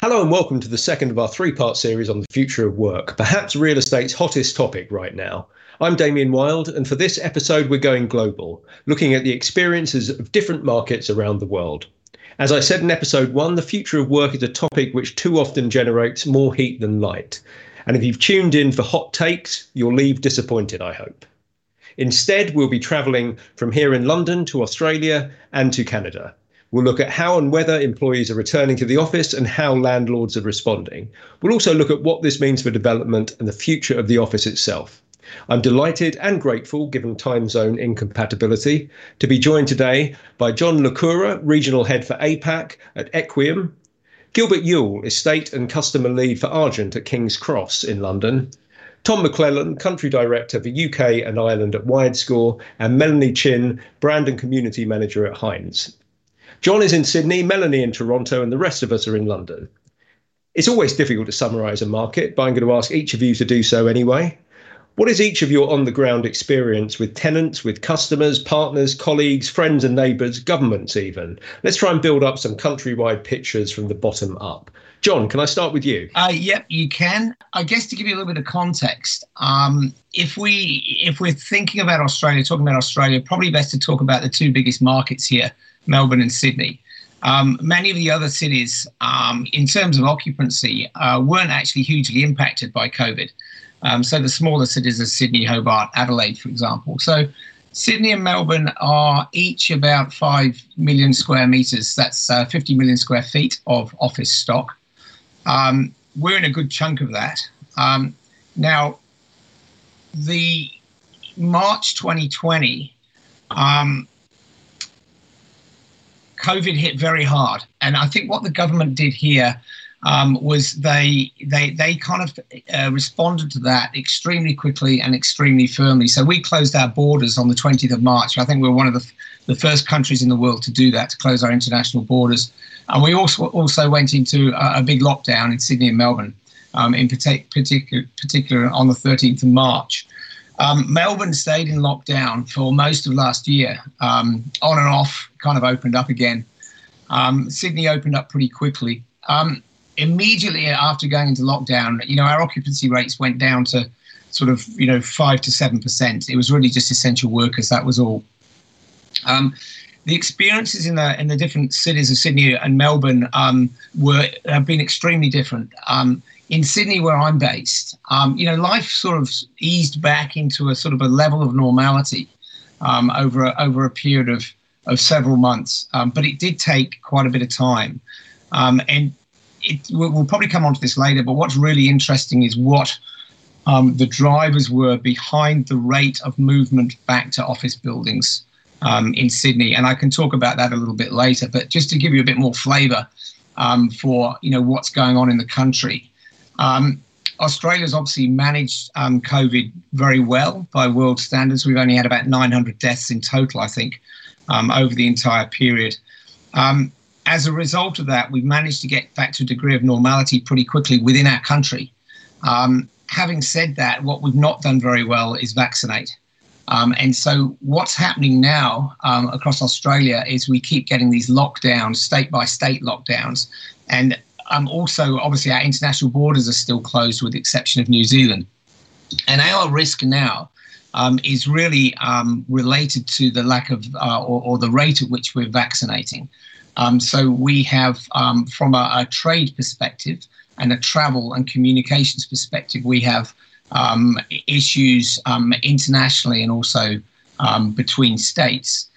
Hello and welcome to the second of our three part series on the future of work, perhaps real estate's hottest topic right now. I'm Damien Wild, and for this episode, we're going global, looking at the experiences of different markets around the world. As I said in episode one, the future of work is a topic which too often generates more heat than light. And if you've tuned in for hot takes, you'll leave disappointed, I hope. Instead, we'll be travelling from here in London to Australia and to Canada. We'll look at how and whether employees are returning to the office and how landlords are responding. We'll also look at what this means for development and the future of the office itself. I'm delighted and grateful, given time zone incompatibility, to be joined today by John Lacura, Regional Head for APAC at Equiem, Gilbert Yule, Estate and Customer Lead for Argent at King's Cross in London, Tom McClellan, Country Director for UK and Ireland at WiredScore, and Melanie Chin, Brand and Community Manager at Hines. John is in Sydney, Melanie in Toronto, and the rest of us are in London. It's always difficult to summarise a market, but I'm going to ask each of you to do so anyway. What is each of your on the ground experience with tenants, with customers, partners, colleagues, friends and neighbours, governments even? Let's try and build up some countrywide pictures from the bottom up. John, can I start with you? Uh, yep, you can. I guess to give you a little bit of context, um, if we if we're thinking about Australia, talking about Australia, probably best to talk about the two biggest markets here, Melbourne and Sydney. Um, many of the other cities, um, in terms of occupancy, uh, weren't actually hugely impacted by COVID. Um, so the smaller cities are Sydney, Hobart, Adelaide, for example. So Sydney and Melbourne are each about 5 million square metres. That's uh, 50 million square feet of office stock. Um, we're in a good chunk of that. Um, now, the March 2020, um, COVID hit very hard. And I think what the government did here um, was they they they kind of uh, responded to that extremely quickly and extremely firmly. So we closed our borders on the 20th of March. I think we are one of the, the first countries in the world to do that, to close our international borders. And we also also went into a, a big lockdown in Sydney and Melbourne, um, in particular, particular on the 13th of March. Um, Melbourne stayed in lockdown for most of last year, um, on and off, kind of opened up again. Um, Sydney opened up pretty quickly. Um, immediately after going into lockdown, you know, our occupancy rates went down to sort of, you know, five to seven percent. It was really just essential workers. That was all. Um, the experiences in the in the different cities of Sydney and Melbourne um, were have been extremely different. Um, in Sydney, where I'm based, um, you know, life sort of eased back into a sort of a level of normality um, over a, over a period of of several months, um, but it did take quite a bit of time. Um, and it, we'll, probably come on to this later, but what's really interesting is what um, the drivers were behind the rate of movement back to office buildings um, in Sydney. And I can talk about that a little bit later, but just to give you a bit more flavour for you know what's going on in the country. Um, Australia's obviously managed um, COVID very well by world standards. We've only had about 900 deaths in total, I think, um, over the entire period. Um, as a result of that, we've managed to get back to a degree of normality pretty quickly within our country. Um, having said that, what we've not done very well is vaccinate. Um, and so, what's happening now um, across Australia is we keep getting these lockdowns, state by state lockdowns. And um, also, obviously, our international borders are still closed with the exception of New Zealand. And our risk now um, is really um, related to the lack of uh, or, or, the rate at which we're vaccinating. Um, so we have, um, from a, a, trade perspective and a travel and communications perspective, we have um, issues internationally and also between states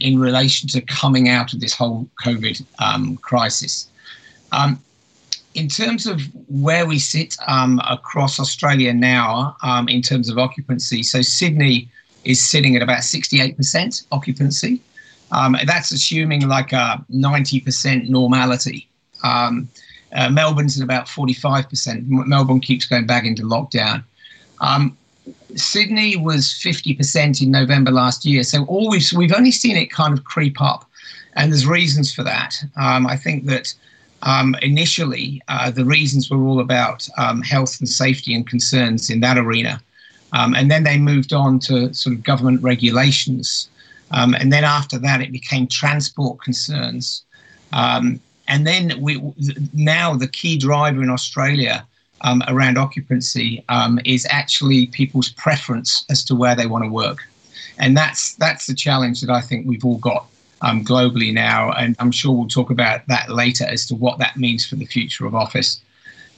in relation to coming out of this whole COVID crisis. Um, in terms of where we sit um, across Australia now, um, in terms of occupancy, so Sydney is sitting at about 68% occupancy. Um, that's assuming like a 90% normality. Um, uh, Melbourne's at about 45%. Melbourne keeps going back into lockdown. Um, Sydney was 50% in November last year. So all we've, we've only seen it kind of creep up. And there's reasons for that. I think that um, initially, uh, the reasons were all about um, health and safety and concerns in that arena. Um, and then they moved on to sort of government regulations. Um, and then after that, it became transport concerns. Um, and then we now the key driver in Australia um, around occupancy is actually people's preference as to where they want to work, and that's that's the challenge that I think we've all got um, globally now, and I'm sure we'll talk about that later as to what that means for the future of office.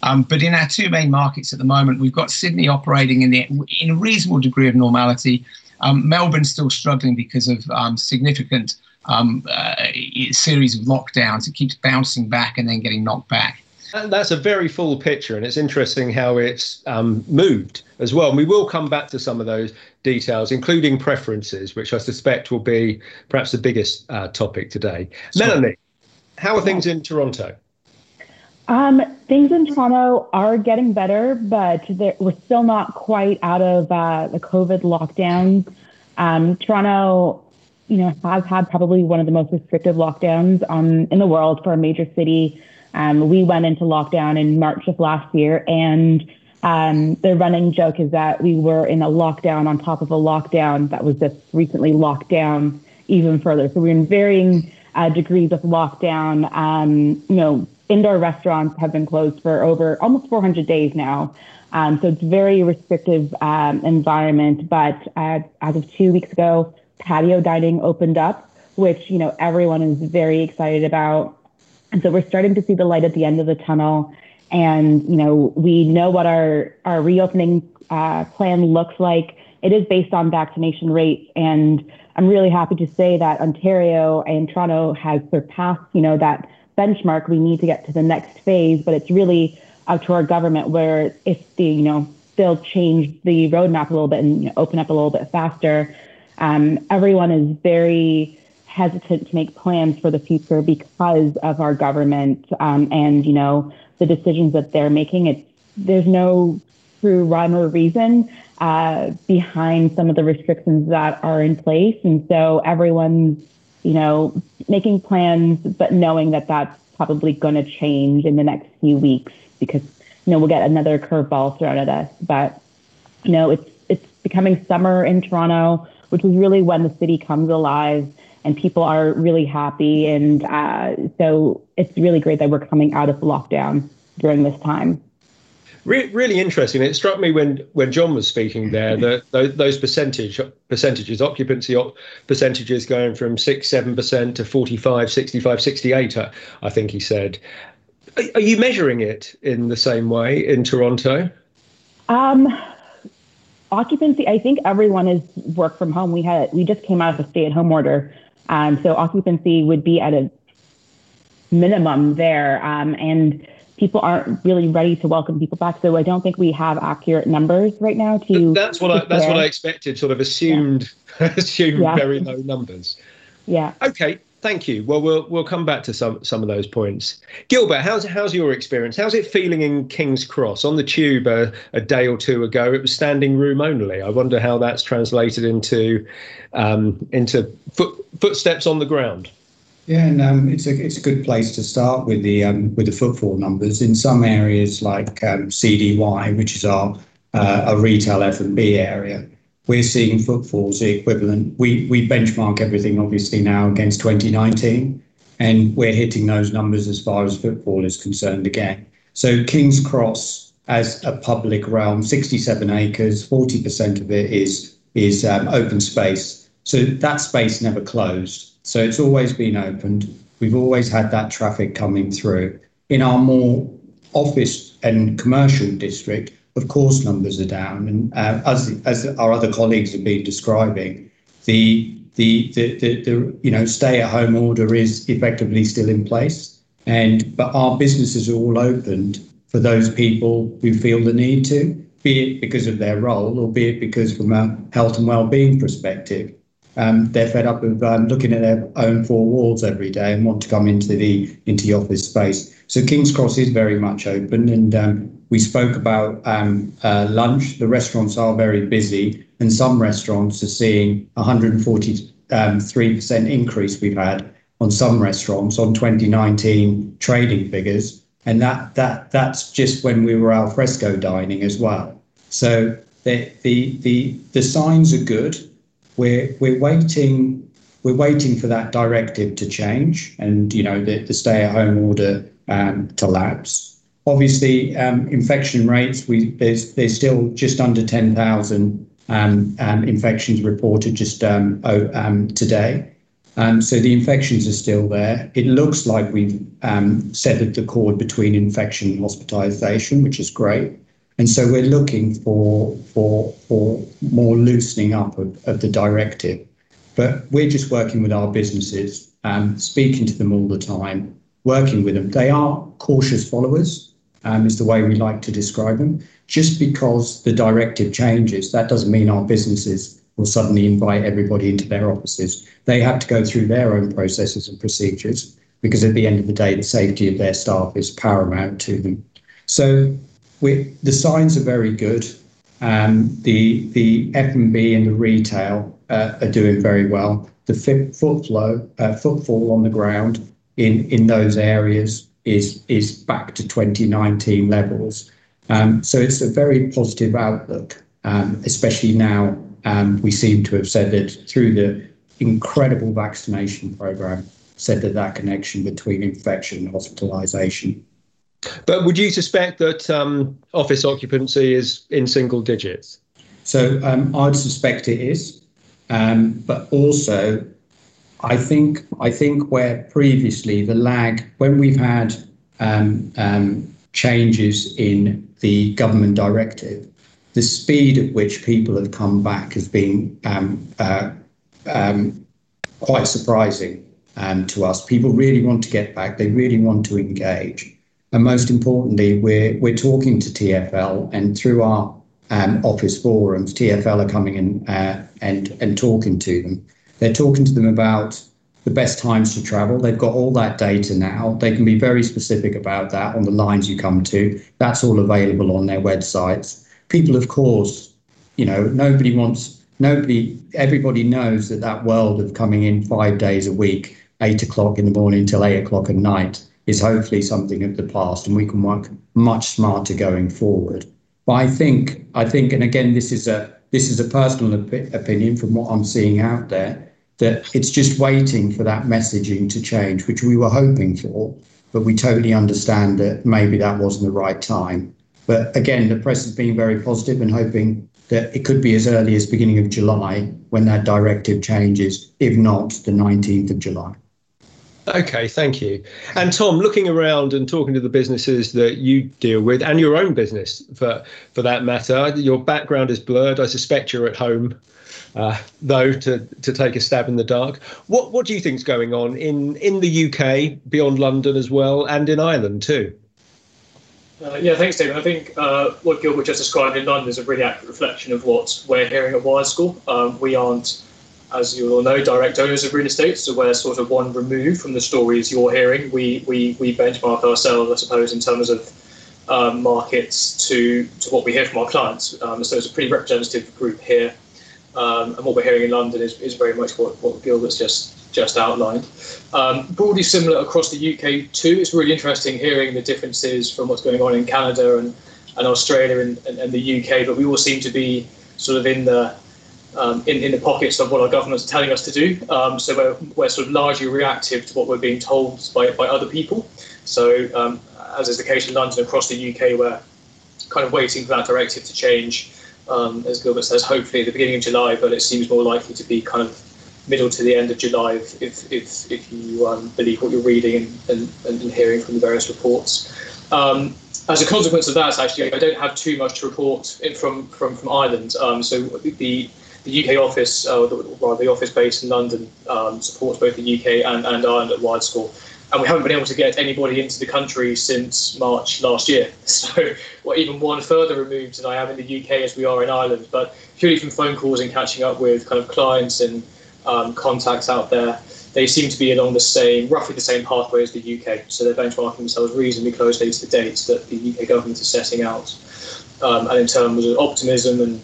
Um, but in our two main markets at the moment, we've got Sydney operating in the in a reasonable degree of normality. Um, Melbourne's still struggling because of um, significant um, uh, series of lockdowns. It keeps bouncing back and then getting knocked back. And that's a very full picture, and it's interesting how it's um, moved as well. And we will come back to some of those details, including preferences, which I suspect will be perhaps the biggest uh, topic today. Melanie, how are things in Toronto? Um, things in Toronto are getting better, but we're still not quite out of uh, the COVID lockdowns. Um, Toronto, you know, has had probably one of the most restrictive lockdowns um, in the world for a major city. Um, we went into lockdown in March of last year, and um, the running joke is that we were in a lockdown on top of a lockdown that was just recently locked down even further. So we're in varying uh, degrees of lockdown. Um, you know, indoor restaurants have been closed for over almost 400 days now. Um, so it's very restrictive um, environment. But uh, as of two weeks ago, patio dining opened up, which you know everyone is very excited about. And so we're starting to see the light at the end of the tunnel. And you know we know what our our reopening uh, plan looks like. It is based on vaccination rates, and I'm really happy to say that Ontario and Toronto has surpassed you know that benchmark, we need to get to the next phase. But it's really up to our government where if the, you know, they'll change the roadmap a little bit and you know, open up a little bit faster. Um, everyone is very hesitant to make plans for the future because of our government um, and you know the decisions that they're making. It's there's no true rhyme or reason uh, behind some of the restrictions that are in place, and so everyone's you know, making plans, but knowing that that's probably going to change in the next few weeks because, you know, we'll get another curveball thrown at us. But, you know, it's, it's becoming summer in Toronto, which is really when the city comes alive and people are really happy. And uh, so it's really great that we're coming out of lockdown during this time. Re- really interesting. It struck me when when John was speaking there that those, those percentage percentages, occupancy op- percentages going from six seven percent to 45, 65, 68. I, I think he said. Are, are, you measuring it in the same way in Toronto? Um, occupancy. I think everyone is work from home. We had we just came out of a stay at home order, um, so occupancy would be at a minimum there, um, and people aren't really ready to welcome people back. So I don't think we have accurate numbers right now to. That's what I, that's what I expected. Sort of assumed yeah. assumed yeah. very low numbers. Yeah. Okay. Thank you. Well, we'll we'll come back to some some of those points. Gilbert, how's how's your experience? How's it feeling in King's Cross on the tube a, a day or two ago? It was standing room only. I wonder how that's translated into um, into foot, footsteps on the ground. Yeah, and um, it's a it's a good place to start with the um, with the footfall numbers in some areas like um, CDY, which is our uh, a retail F and B area. We're seeing footfalls the equivalent. We we benchmark everything obviously now against 2019, and we're hitting those numbers as far as footfall is concerned again. So King's Cross as a public realm, 67 acres, 40% of it is is um, open space. So that space never closed. So it's always been opened. We've always had that traffic coming through. In our more office and commercial district, of course, numbers are down. And uh, as as our other colleagues have been describing, the the, the, the, the you know stay at home order is effectively still in place. And but our businesses are all opened for those people who feel the need to, be it because of their role or be it because from a health and well-being perspective um, they're fed up of um, looking at their own four walls every day and want to come into the into the office space. So King's Cross is very much open, and um, we spoke about um, uh, lunch. The restaurants are very busy, and some restaurants are seeing 143 percent increase. We've had on some restaurants on 2019 trading figures, and that that that's just when we were al fresco dining as well. So the the the the signs are good we're we're waiting we're waiting for that directive to change and you know the, the stay-at-home order um, to lapse. Obviously, um, infection rates we there's there's still just under ten thousand um, um, infections reported just today. So the infections are still there. It looks like we've severed the cord between infection and hospitalisation, which is great. And so we're looking for for for more loosening up of, of the directive. But we're just working with our businesses, speaking to them all the time, working with them. They are cautious followers, um, is the way we like to describe them. Just because the directive changes, that doesn't mean our businesses will suddenly invite everybody into their offices. They have to go through their own processes and procedures because at the end of the day, the safety of their staff is paramount to them. So the signs are very good. Um, the the F&B and the retail uh, are doing very well. The foot flow, uh, footfall on the ground in in those areas is is back to 2019 levels. Um, so it's a very positive outlook, um, especially now um, we seem to have said that through the incredible vaccination program, said that that connection between infection and hospitalisation. But would you suspect that um, office occupancy is in single digits? So um, I'd suspect it is, um, but also I think I think where previously the lag when we've had um, um, changes in the government directive, the speed at which people have come back has been um, uh, um, quite surprising um, to us. People really want to get back. They really want to engage. And most importantly, we're, we're talking to TFL and through our um, office forums, TFL are coming in uh, and, and talking to them. They're talking to them about the best times to travel. They've got all that data now. They can be very specific about that on the lines you come to. That's all available on their websites people, of course, you know, nobody wants, nobody, everybody knows that that world of coming in five days a week, eight o'clock in the morning till eight o'clock at night, is hopefully something of the past, and we can work much smarter going forward. But I think, I think, and again, this is a this is a personal op- opinion from what I'm seeing out there, that it's just waiting for that messaging to change, which we were hoping for, but we totally understand that maybe that wasn't the right time. But again, the press has been very positive and hoping that it could be as early as beginning of July when that directive changes, if not the 19th of July. Okay, thank you. And Tom, looking around and talking to the businesses that you deal with, and your own business for for that matter, your background is blurred. I suspect you're at home, uh, though, to to take a stab in the dark. What what do you think is going on in in the UK, beyond London as well, and in Ireland too? Uh, yeah, thanks, David. I think uh, what Gilbert just described in London is a really accurate reflection of what we're hearing at WiredScore. Um, we aren't, as you all know, direct owners of real estate, so we're sort of one remove from the stories you're hearing. We we, we benchmark ourselves, I suppose, in terms of um, markets to to what we hear from our clients. Um, so it's a pretty representative group here, um, and what we're hearing in London is, is very much what, what Gilbert's just just outlined. Um, broadly similar across the UK too. It's really interesting hearing the differences from what's going on in Canada and, and Australia and, and, and the UK, but we all seem to be sort of in the um, in, in the pockets of what our governments are telling us to do. Um, so we're, we're sort of largely reactive to what we're being told by, by other people. So um, as is the case in London, across the UK, we're kind of waiting for that directive to change. Um, as Gilbert says, hopefully at the beginning of July, but it seems more likely to be kind of middle to the end of July if if, if, if you um, believe what you're reading and, and, and, hearing from the various reports. Um, as a consequence of that, actually, I don't have too much to report from from from Ireland. Um, so the the UK office, uh, the, well, the office based in London, um, supports both the UK and, and Ireland at WiredScore. And we haven't been able to get anybody into the country since March last year. So we're even one further removed than I am in the UK as we are in Ireland. But purely from phone calls and catching up with kind of clients and um, contacts out there, they seem to be along the same, roughly the same pathway as the UK. So they're benchmarking themselves reasonably closely to the dates that the UK government is setting out. Um, and in terms of optimism and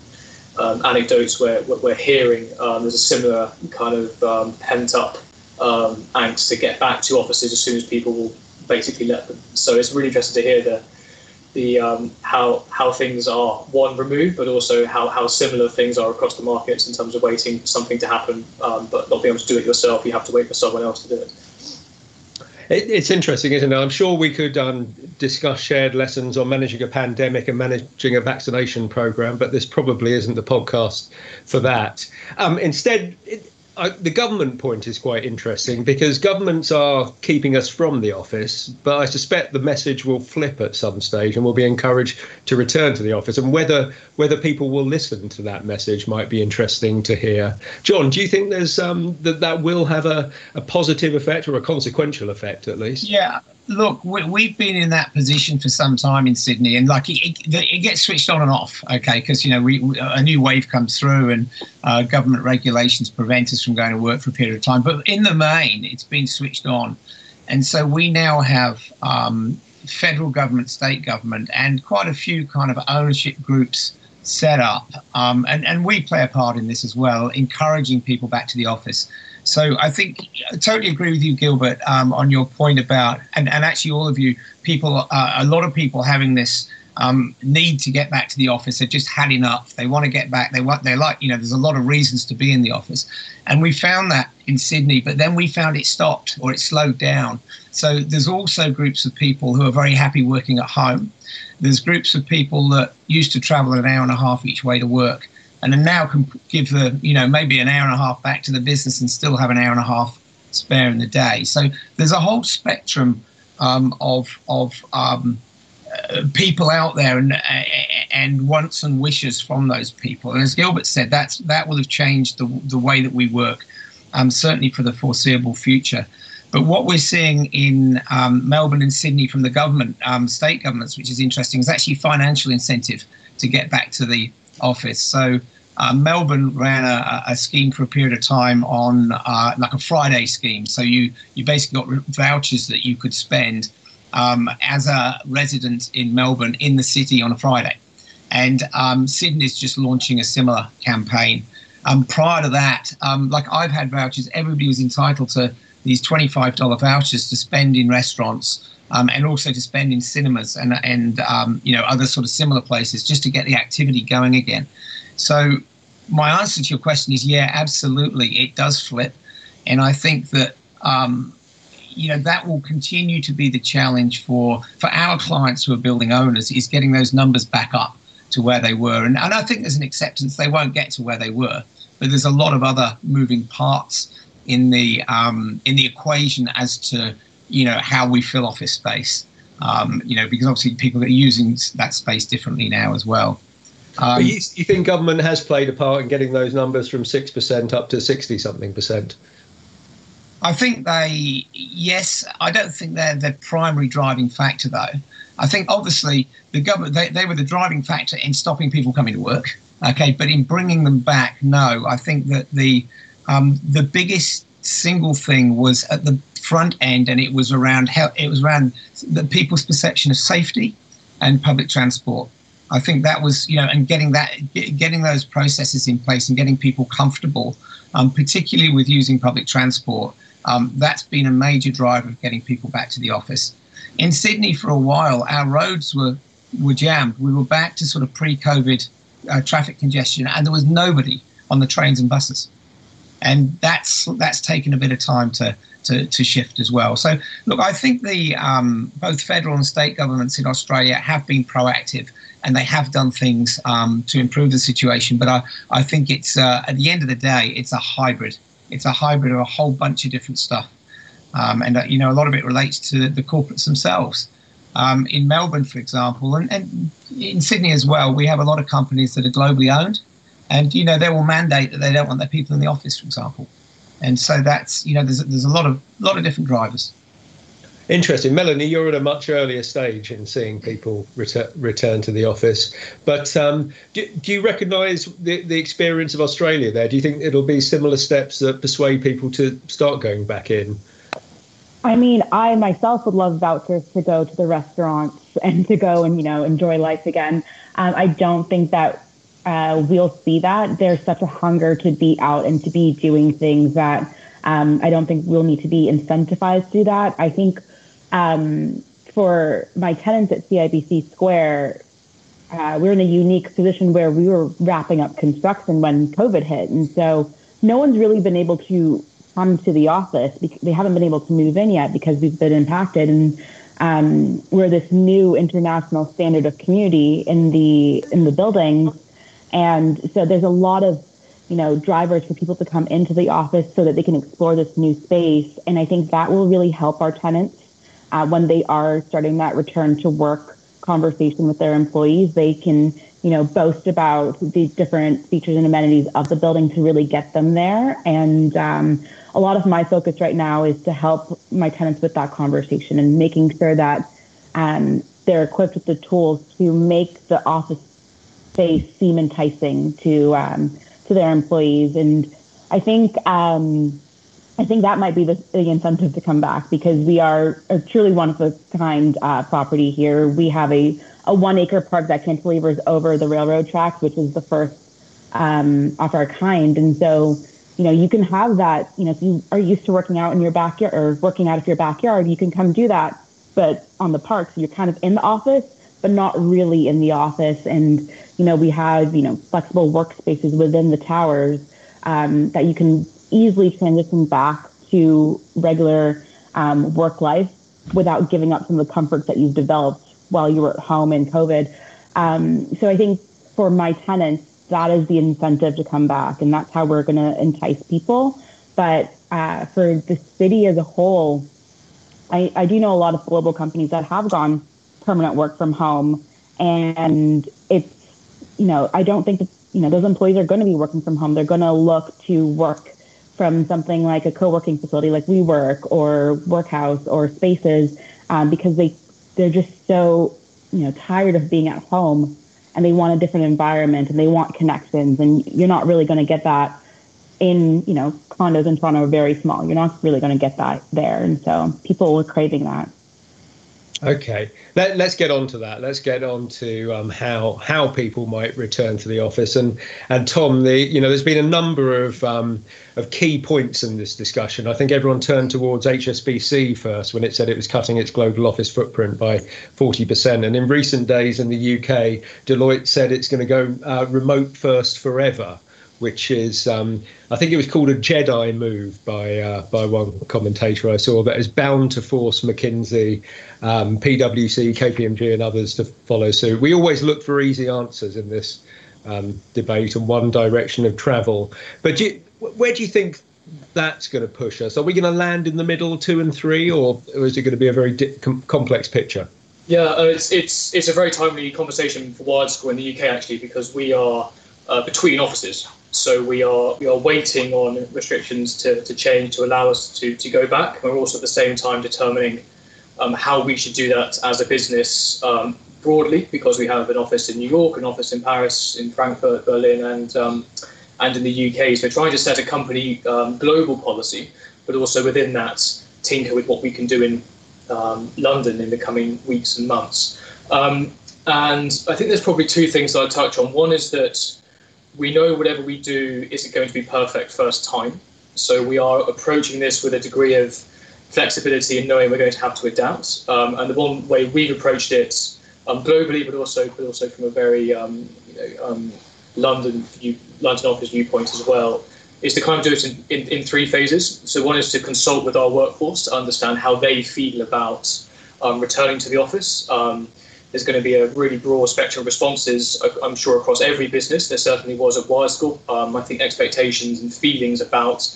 um, anecdotes we're, we're hearing, um, there's a similar kind of um, pent up um, to get back to offices as soon as people will basically let them. So it's really interesting to hear the the um, how how things are one removed, but also how, how similar things are across the markets in terms of waiting for something to happen, um, but not being able to do it yourself. You have to wait for someone else to do it. It, it's interesting, isn't it? I'm sure we could um, discuss shared lessons on managing a pandemic and managing a vaccination program, but this probably isn't the podcast for that. Um, instead, it, I, the government point is quite interesting because governments are keeping us from the office, but I suspect the message will flip at some stage and we'll be encouraged to return to the office. And whether whether people will listen to that message might be interesting to hear. John, do you think there's um, that that will have a, a positive effect or a consequential effect at least? Yeah, look, we, have been in that position for some time in Sydney, and like it, it, it gets switched on and off, okay? Because you know, we, a new wave comes through, and uh, government regulations prevent us from going to work for a period of time. But in the main, it's been switched on, and so we now have um, federal government, state government, and quite a few kind of ownership groups set up, um, and and we play a part in this as well, encouraging people back to the office. So I think I totally agree with you, Gilbert, um, on your point about, and, and actually all of you, people, uh, a lot of people having this um, need to get back to the office. They've just had enough. They want to get back. They want. They like. You know, there's a lot of reasons to be in the office, and we found that in Sydney. But then we found it stopped or it slowed down. So there's also groups of people who are very happy working at home. There's groups of people that used to travel an hour and a half each way to work and then now can give the you know maybe an hour and a half back to the business and still have an hour and a half spare in the day. So there's a whole spectrum um, of of um, uh, people out there and uh, and wants and wishes from those people. And as Gilbert said, that's that will have changed the the way that we work, um, certainly for the foreseeable future. But what we're seeing in um, Melbourne and Sydney from the government, um, state governments, which is interesting, is actually financial incentive to get back to the office. So uh, Melbourne ran a, a, scheme for a period of time on uh, like a Friday scheme. So you you basically got vouchers that you could spend um, as a resident in Melbourne in the city on a Friday. And um, Sydney's just launching a similar campaign. Um, prior to that, um, like I've had vouchers, everybody was entitled to these $25 vouchers to spend in restaurants um, and also to spend in cinemas and and um, you know other sort of similar places just to get the activity going again. So my answer to your question is yeah, absolutely, it does flip, and I think that. Um, you know that will continue to be the challenge for for our clients who are building owners is getting those numbers back up to where they were and, and i think there's an acceptance they won't get to where they were but there's a lot of other moving parts in the um, in the equation as to you know how we fill office space. Um, you know, because obviously people are using that space differently now as well. Um, you, you, think government has played a part in getting those numbers from six percent up to sixty something percent? I think they, yes. I don't think they're the primary driving factor though. I think obviously the government they, they were the driving factor in stopping people coming to work. Okay, but in bringing them back, no. I think that the um, the biggest single thing was at the front end, and it was around how it was around the people's perception of safety and public transport. I think that was, you know, and getting that, getting those processes in place and getting people comfortable, um, particularly with using public transport. Um, that's been a major driver of getting people back to the office. In Sydney, for a while, our roads were were jammed. We were back to sort of pre-COVID uh, traffic congestion, and there was nobody on the trains and buses and that's that's taken a bit of time to to, to shift as well. So look, I think the um, both federal and state governments in Australia have been proactive and they have done things um, to improve the situation. But I, I think it's uh, at the end of the day, it's a hybrid. It's a hybrid of a whole bunch of different stuff, um, and uh, you know a lot of it relates to the corporates themselves. Um, in Melbourne, for example, and, and in Sydney as well, we have a lot of companies that are globally owned and you know they will mandate that they don't want their people in the office, for example. And so that's you know there's there's a lot of lot of different drivers. Interesting, Melanie. You're at a much earlier stage in seeing people return return to the office, but um, do, do you recognise the, the experience of Australia there? Do you think it'll be similar steps that persuade people to start going back in? I mean, I myself would love vouchers to go to the restaurants and to go and you know enjoy life again. Um, I don't think that uh, we'll see that there's such a hunger to be out and to be doing things that um, I don't think we'll need to be incentivized to do that. I think um, for my tenants at CIBC Square, uh, we're in a unique position where we were wrapping up construction when COVID hit. And so no one's really been able to come to the office. Because They haven't been able to move in yet because we've been impacted. And um, we're this new international standard of community in the in the buildings. And so there's a lot of you know drivers for people to come into the office so that they can explore this new space. And I think that will really help our tenants uh, when they are starting that return to work conversation with their employees, they can, you know, boast about the different features and amenities of the building to really get them there. And um, a lot of my focus right now is to help my tenants with that conversation and making sure that um, they're equipped with the tools to make the office space seem enticing to um, to their employees. And I think um, I think that might be the, the, incentive to come back because we are a truly one of a kind uh, property here. We have a, a one acre park that cantilevers over the railroad tracks, which is the first um, of our kind. And so, you know, you can have that, you know, if you are used to working out in your backyard or working out of your backyard, you can come do that. But on the park, so you're kind of in the office, but not really in the office. And, you know, we have, you know, flexible workspaces within the towers um, that you can easily transition back to regular um, work life without giving up some of the comforts that you've developed while you were at home in COVID. Um, so I think for my tenants, that is the incentive to come back, and that's how we're going to entice people. But uh, for the city as a whole, I, I do know a lot of global companies that have gone permanent work from home, and it's you know I don't think that you know those employees are going to be working from home. They're going to look to work from something like a co-working facility like WeWork or Workhaus or Spaces um, because they they're just so you know tired of being at home and they want a different environment and they want connections and you're not really going to get that in you know condos in Toronto are very small. You're not really going to get that there, and so people are craving that. Okay, Let, us get on to that. Let's get on to um, how how people might return to the office. And and Tom, the you know, there's been a number of um, of key points in this discussion. I think everyone turned towards HSBC first when it said it was cutting its global office footprint by 40%. And in recent days in the UK, Deloitte said it's going to go uh, remote first forever which is um, I think it was called a Jedi move by uh, by one commentator I saw that is bound to force McKinsey, um, PwC, KPMG, and others to follow suit. We always look for easy answers in this um, debate and one direction of travel. But do you, where do you think that's going to push us? Are we going to land in the middle, two and three, or, is it going to be a very di- com- complex picture? Yeah, uh, it's it's it's a very timely conversation for WiredScore in the UK actually because we are uh, between offices. So we are we are waiting on restrictions to, to change to allow us to, to go back. We're also at the same time determining um, how we should do that as a business um, broadly, because we have an office in New York, an office in Paris, in Frankfurt, Berlin, and um, and in the UK. So trying to set a company um, global policy, but also within that tinker with what we can do in um, London in the coming weeks and months. Um, and I think there's probably two things I'll touch on. One is that we know whatever we do isn't going to be perfect first time. So we are approaching this with a degree of flexibility and knowing we're going to have to adapt. Um, and the one way we've approached it um, globally, but also but also from a very um, you know, um, London view, London office viewpoint as well, is to kind of do it in, in, in, three phases. So one is to consult with our workforce to understand how they feel about um, returning to the office. There's going to be a really broad spectrum of responses, I'm sure, across every business. There certainly was at WiredScore. Um, I think expectations and feelings about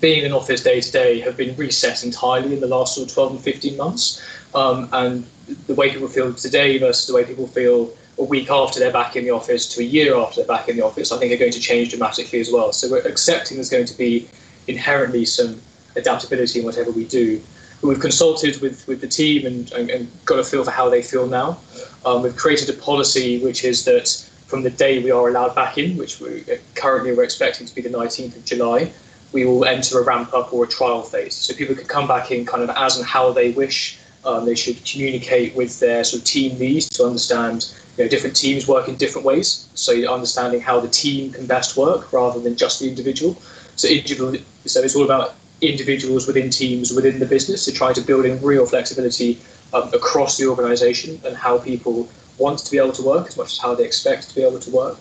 being in office day to day have been reset entirely in the last sort of 12 and 15 months. Um, and the way people feel today versus the way people feel a week after they're back in the office to a year after they're back in the office, I think are going to change dramatically as well. So we're accepting there's going to be inherently some adaptability in whatever we do we've consulted with, with the team and, and, and, got a feel for how they feel now. Um, we've created a policy which is that from the day we are allowed back in, which we currently we're expecting to be the 19th of July, we will enter a ramp up or a trial phase. So people can come back in kind of as and how they wish. Um, they should communicate with their sort of team leads to understand you know, different teams work in different ways. So understanding how the team can best work rather than just the individual. So individual, so it's all about individuals within teams within the business to try to build in real flexibility um, across the organisation and how people want to be able to work as much as how they expect to be able to work.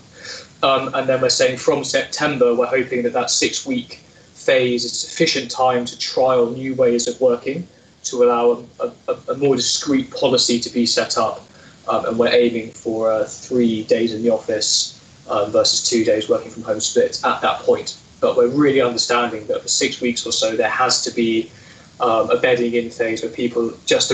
Um, and then we're saying from September, we're hoping that that six week phase is sufficient time to trial new ways of working to allow a, a, a more discrete policy to be set up. Um, and we're aiming for uh, three days in the office um, versus two days working from home split at that point. But we're really understanding that for six weeks or so, there has to be um, a bedding in phase where people just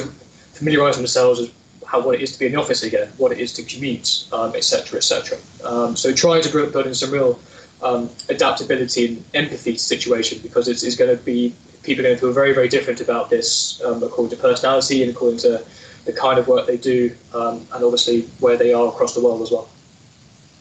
familiarise themselves with how what it is to be in the office again, what it is to commute, etc., um, etc. Et um, so trying to build in some real um, adaptability and empathy to the situation because it's, it's going to be people are going to feel very very different about this um, according to personality and according to the kind of work they do um, and obviously where they are across the world as well.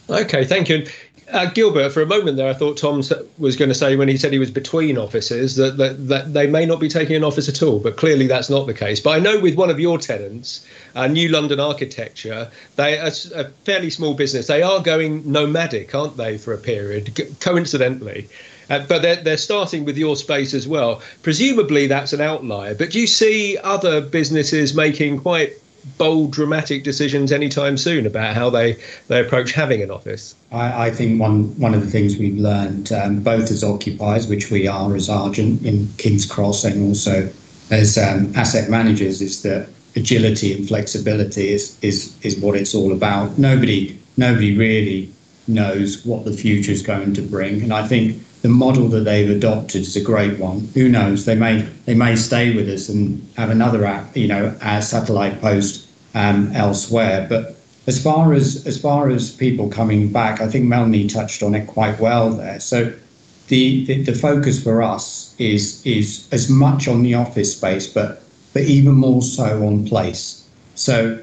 Okay, thank you. Uh, Gilbert, for a moment there, I thought Tom was going to say when he said he was between offices that, that, that they may not be taking an office at all, but clearly that's not the case. But I know with one of your tenants, uh, New London Architecture, they are a fairly small business. They are going nomadic, aren't they, for a period, coincidentally. Uh, but they're, they're starting with your space as well. Presumably that's an outlier, but do you see other businesses making quite bold, dramatic decisions anytime soon about how they, they approach having an office? I, I think one one of the things we've learned, um, both as occupiers, which we are as Argent in King's Cross, and also as um, asset managers, is that agility and flexibility is is is what it's all about. Nobody nobody really knows what the future is going to bring, and I think the model that they've adopted is a great one. Who knows? They may they may stay with us and have another app, you know, a satellite post um, elsewhere. But as far as as far as people coming back, I think Melanie touched on it quite well there. So the, the, the focus for us is is as much on the office space, but but even more so on place. So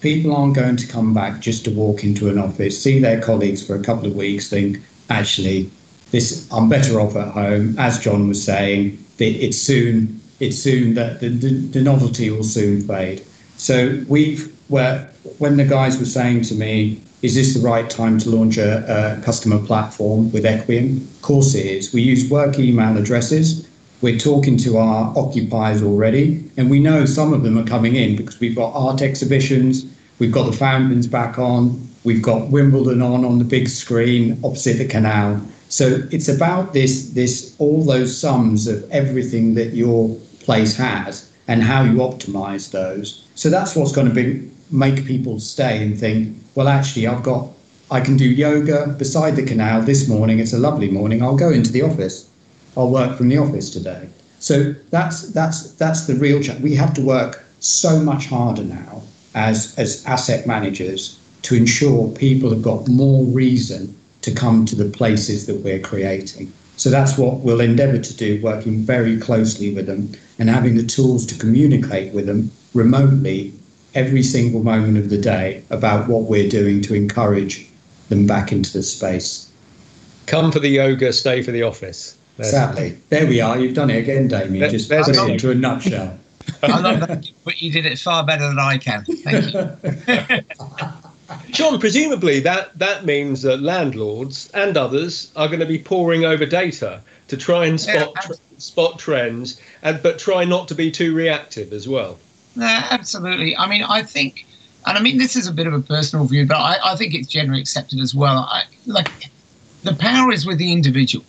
people aren't going to come back just to walk into an office, see their colleagues for a couple of weeks, think actually this I'm better off at home. As John was saying, it's soon it's soon that the, the, the novelty will soon fade. So we've where when the guys were saying to me, is this the right time to launch a, a customer platform with Equiem? Of course it is. We use work email addresses. We're talking to our occupiers already, and we know some of them are coming in because we've got art exhibitions, we've got the fountains back on, we've got Wimbledon on on the big screen opposite the canal. So it's about this this all those sums of everything that your place has and how you optimize those. So that's what's going to be make people stay and think, well, actually, I've got I can do yoga beside the canal this morning. It's a lovely morning. I'll go into the office. I'll work from the office today. So that's that's that's the real challenge. We have to work so much harder now as as asset managers to ensure people have got more reason to come to the places that we're creating. So that's what we'll endeavour to do, working very closely with them and having the tools to communicate with them remotely every single moment of the day about what we're doing to encourage them back into the space. Come for the yoga, stay for the office. There's exactly. There we are. You've done it again, Damien. Just put it into a nutshell. I love that, but you did it far better than I can. Thank you. John, presumably that, that means that landlords and others are going to be poring over data to try and spot yeah, tr- spot trends, and but try not to be too reactive as well. Yeah, absolutely. I mean, I think, and I mean this is a bit of a personal view, but I, I think it's generally accepted as well. I, like the power is with the individual,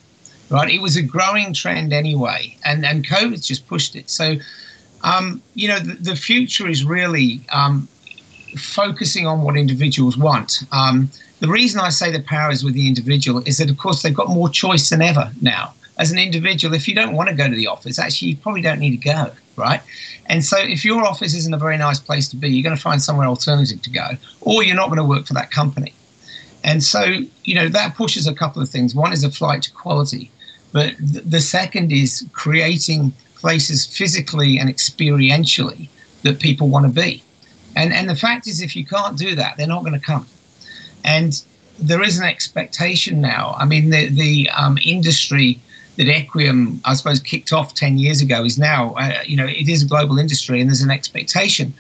right? It was a growing trend anyway, and and COVID's just pushed it. So, um, you know, the, the future is really um, focusing on what individuals want. Um, the reason I say the power is with the individual is that, of course, they've got more choice than ever now. As an individual, if you don't want to go to the office, actually, you probably don't need to go, right? And so, if your office isn't a very nice place to be, you're going to find somewhere alternative to go, or you're not going to work for that company. And so, you know, that pushes a couple of things. One is a flight to quality, but th- the second is creating places physically and experientially that people want to be. And and the fact is, if you can't do that, they're not going to come. And there is an expectation now. I mean, the the um, industry that Equiem, I suppose, kicked off ten years ago is now, uh, you know, it is a global industry, and there's an expectation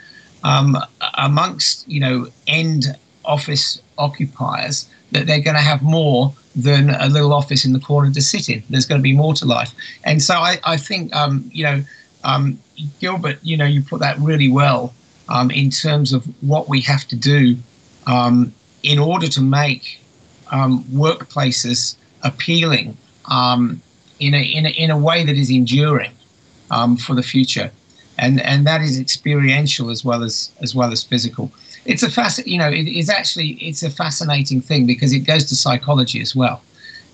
um, amongst you know end office occupiers that they're going to have more than a little office in the corner to sit in. There's going to be more to life. And so I, I think, um, you know, um, Gilbert, you know, you put that really well um, in terms of what we have to do um, in order to make um, workplaces appealing um, in, a, in, a, in a way that is enduring for the future. And, and that is experiential as well as as well as physical. It's a fasc- you know it is actually it's a fascinating thing because it goes to psychology as well.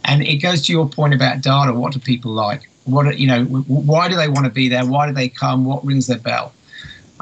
And it goes to your point about data. What do people like? What you know why do they want to be there? Why do they come? What rings their bell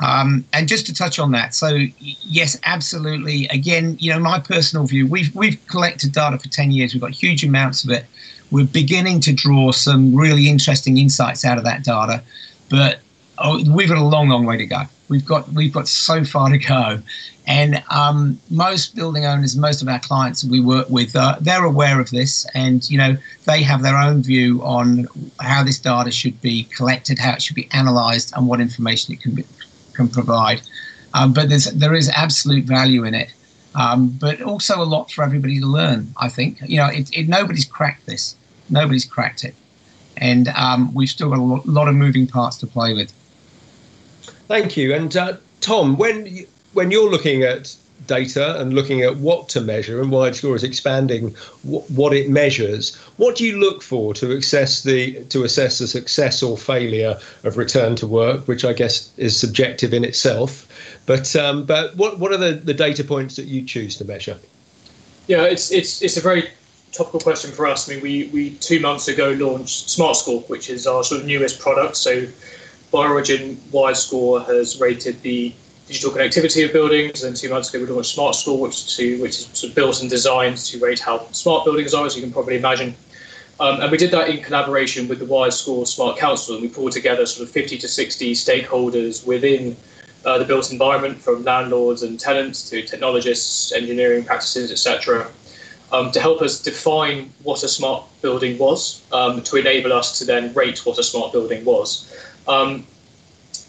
um, and just to touch on that so yes absolutely. Again you know my personal view we've we've collected data for 10 years. We've got huge amounts of it. We're beginning to draw some really interesting insights out of that data but oh, we've got a long long way to go. We've got we've got so far to go. And um, most building owners, most of our clients we work with, uh, they're aware of this, and you know they have their own view on how this data should be collected, how it should be analysed, and what information it can be, can provide. Um, but there's there is absolute value in it, um, but also a lot for everybody to learn. I think you know it, it nobody's cracked this, nobody's cracked it, and um, we've still got a lot of moving parts to play with. Thank you, and uh, Tom, when. When you're looking at data and looking at what to measure and WiredScore is expanding w- what it measures, what do you look for to assess the to assess the success or failure of return to work, which I guess is subjective in itself. But um, but what what are the, the data points that you choose to measure? Yeah, it's it's it's a very topical question for us. I mean, we we two months ago launched SmartScore which is our sort of newest product. So, by origin, WiredScore has rated the digital connectivity of buildings. And two months ago, we launched SmartScore, which to which is sort of built and designed to rate how smart buildings are, as you can probably imagine. Um, and we did that in collaboration with the WiredScore Smart Council, and we pulled together sort of 50 to 60 stakeholders within uh, the built environment, from landlords and tenants to technologists, engineering practices, etc., um, to help us define what a smart building was, um, to enable us to then rate what a smart building was. Um,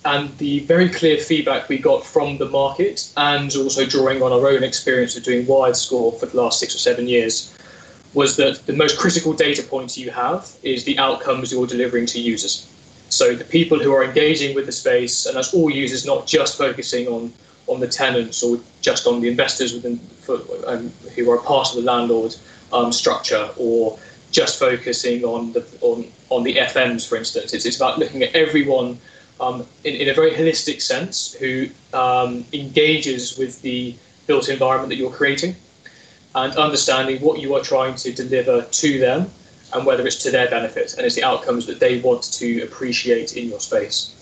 and the very clear feedback we got from the market and also drawing on our own experience of doing WiredScore for the last six or seven years was that the most critical data points you have is the outcomes you're delivering to users. So the people who are engaging with the space, and that's all users, not just focusing on on the tenants or just on the investors within for, um, who are part of the landlord um, structure, or just focusing on the on on the FMs, for instance. It's, it's about looking at everyone um, in, in, a very holistic sense who um, engages with the built environment that you're creating and understanding what you are trying to deliver to them and whether it's to their benefit and it's the outcomes that they want to appreciate in your space.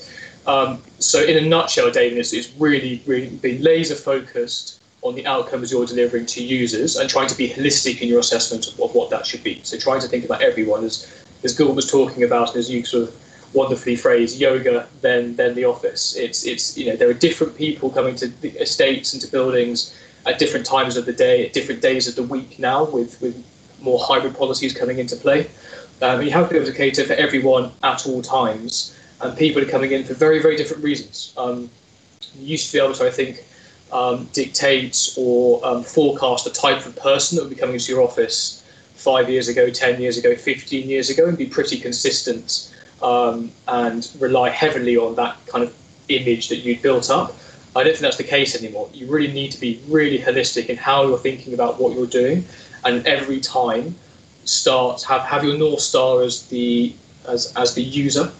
Um, so, in a nutshell, David, it's, it's really, really being laser focused on the outcomes you're delivering to users and trying to be holistic in your assessment of, of what that should be. So, trying to think about everyone, as, as Gil was talking about, as you sort of wonderfully phrased yoga than than the office. It's it's you know there are different people coming to the estates and to buildings at different times of the day, at different days of the week now, with with more hybrid policies coming into play. Um, you have to be able to cater for everyone at all times, and people are coming in for very very different reasons. Um, you used to be able to, I think, um, dictate or um, forecast the type of person that would be coming into your office five years ago, ten years ago, fifteen years ago, and be pretty consistent um, and rely heavily on that kind of image that you'd built up. I don't think that's the case anymore. You really need to be really holistic in how you're thinking about what you're doing, and every time start have have your north star as the as as the user,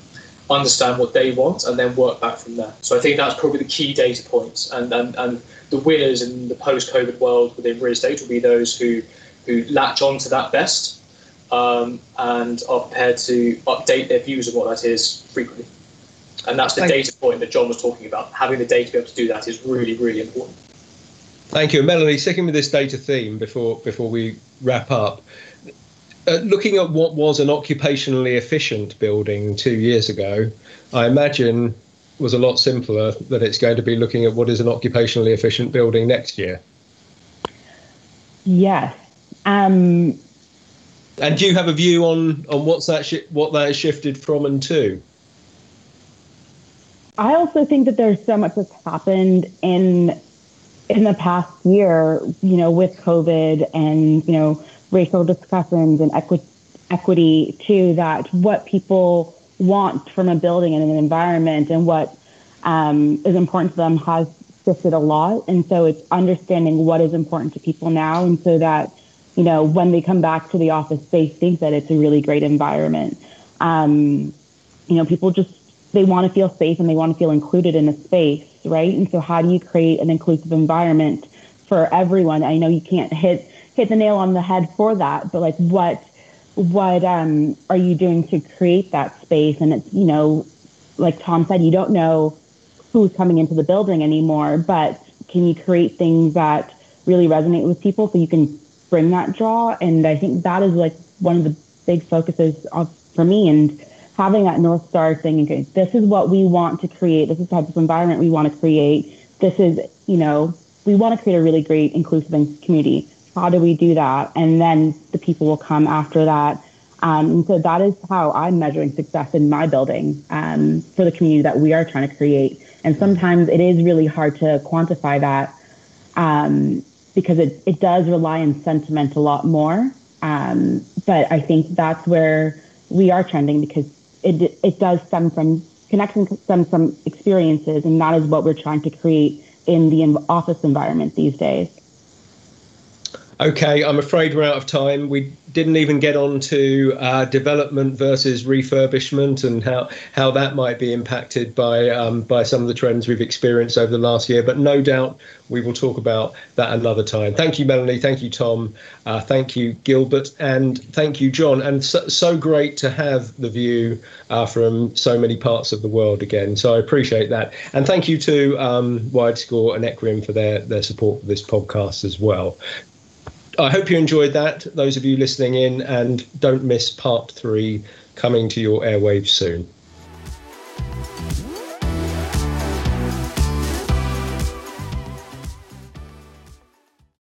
understand what they want, and then work back from there. So I think that's probably the key data points, and and and the winners in the post-COVID world within real estate will be those who who latch on to that best um, and are prepared to update their views of what that is frequently. And that's the Thank data point that John was talking about. Having the data to be able to do that is really, really important. Thank you, Melanie. Sticking with this data theme before before we wrap up, uh, looking at what was an occupationally efficient building two years ago, I imagine was a lot simpler than it's going to be looking at what is an occupationally efficient building next year. Yes. Um, and do you have a view on on what's that what that has shifted from and to? I also think that there's so much that's happened in in the past year, you know, with COVID and you know racial discussions and equi- equity too. That what people want from a building and an environment and what um, is important to them has shifted a lot. And so it's understanding what is important to people now, and so that you know when they come back to the office, they think that it's a really great environment. Um, you know, people just they want to feel safe and they want to feel included in a space, right? And so, how do you create an inclusive environment for everyone? I know you can't hit hit the nail on the head for that, but like, what what um, are you doing to create that space? And it's you know, like Tom said, you don't know who's coming into the building anymore, but can you create things that really resonate with people so you can bring that draw? And I think that is like one of the big focuses of, for me and having that North Star thing, okay, this is what we want to create. This is the type of environment we want to create. This is, you know, we want to create a really great inclusive community. How do we do that? And then the people will come after that. Um, and so that is how I'm measuring success in my building um, for the community that we are trying to create. And sometimes it is really hard to quantify that um, because it, it does rely on sentiment a lot more. Um, but I think that's where we are trending because it it does stem from connecting stem from experiences, and that is what we're trying to create in the office environment these days. Okay, I'm afraid we're out of time. We didn't even get on to uh, development versus refurbishment and how how that might be impacted by um, by some of the trends we've experienced over the last year. But no doubt we will talk about that another time. Thank you, Melanie. Thank you, Tom. Uh, thank you, Gilbert, and thank you, John. And so, so great to have the view uh, from so many parts of the world again. So I appreciate that. And thank you to um, WiredScore and Equiem for their their support for this podcast as well. I hope you enjoyed that, those of you listening in, and don't miss part three coming to your airwaves soon.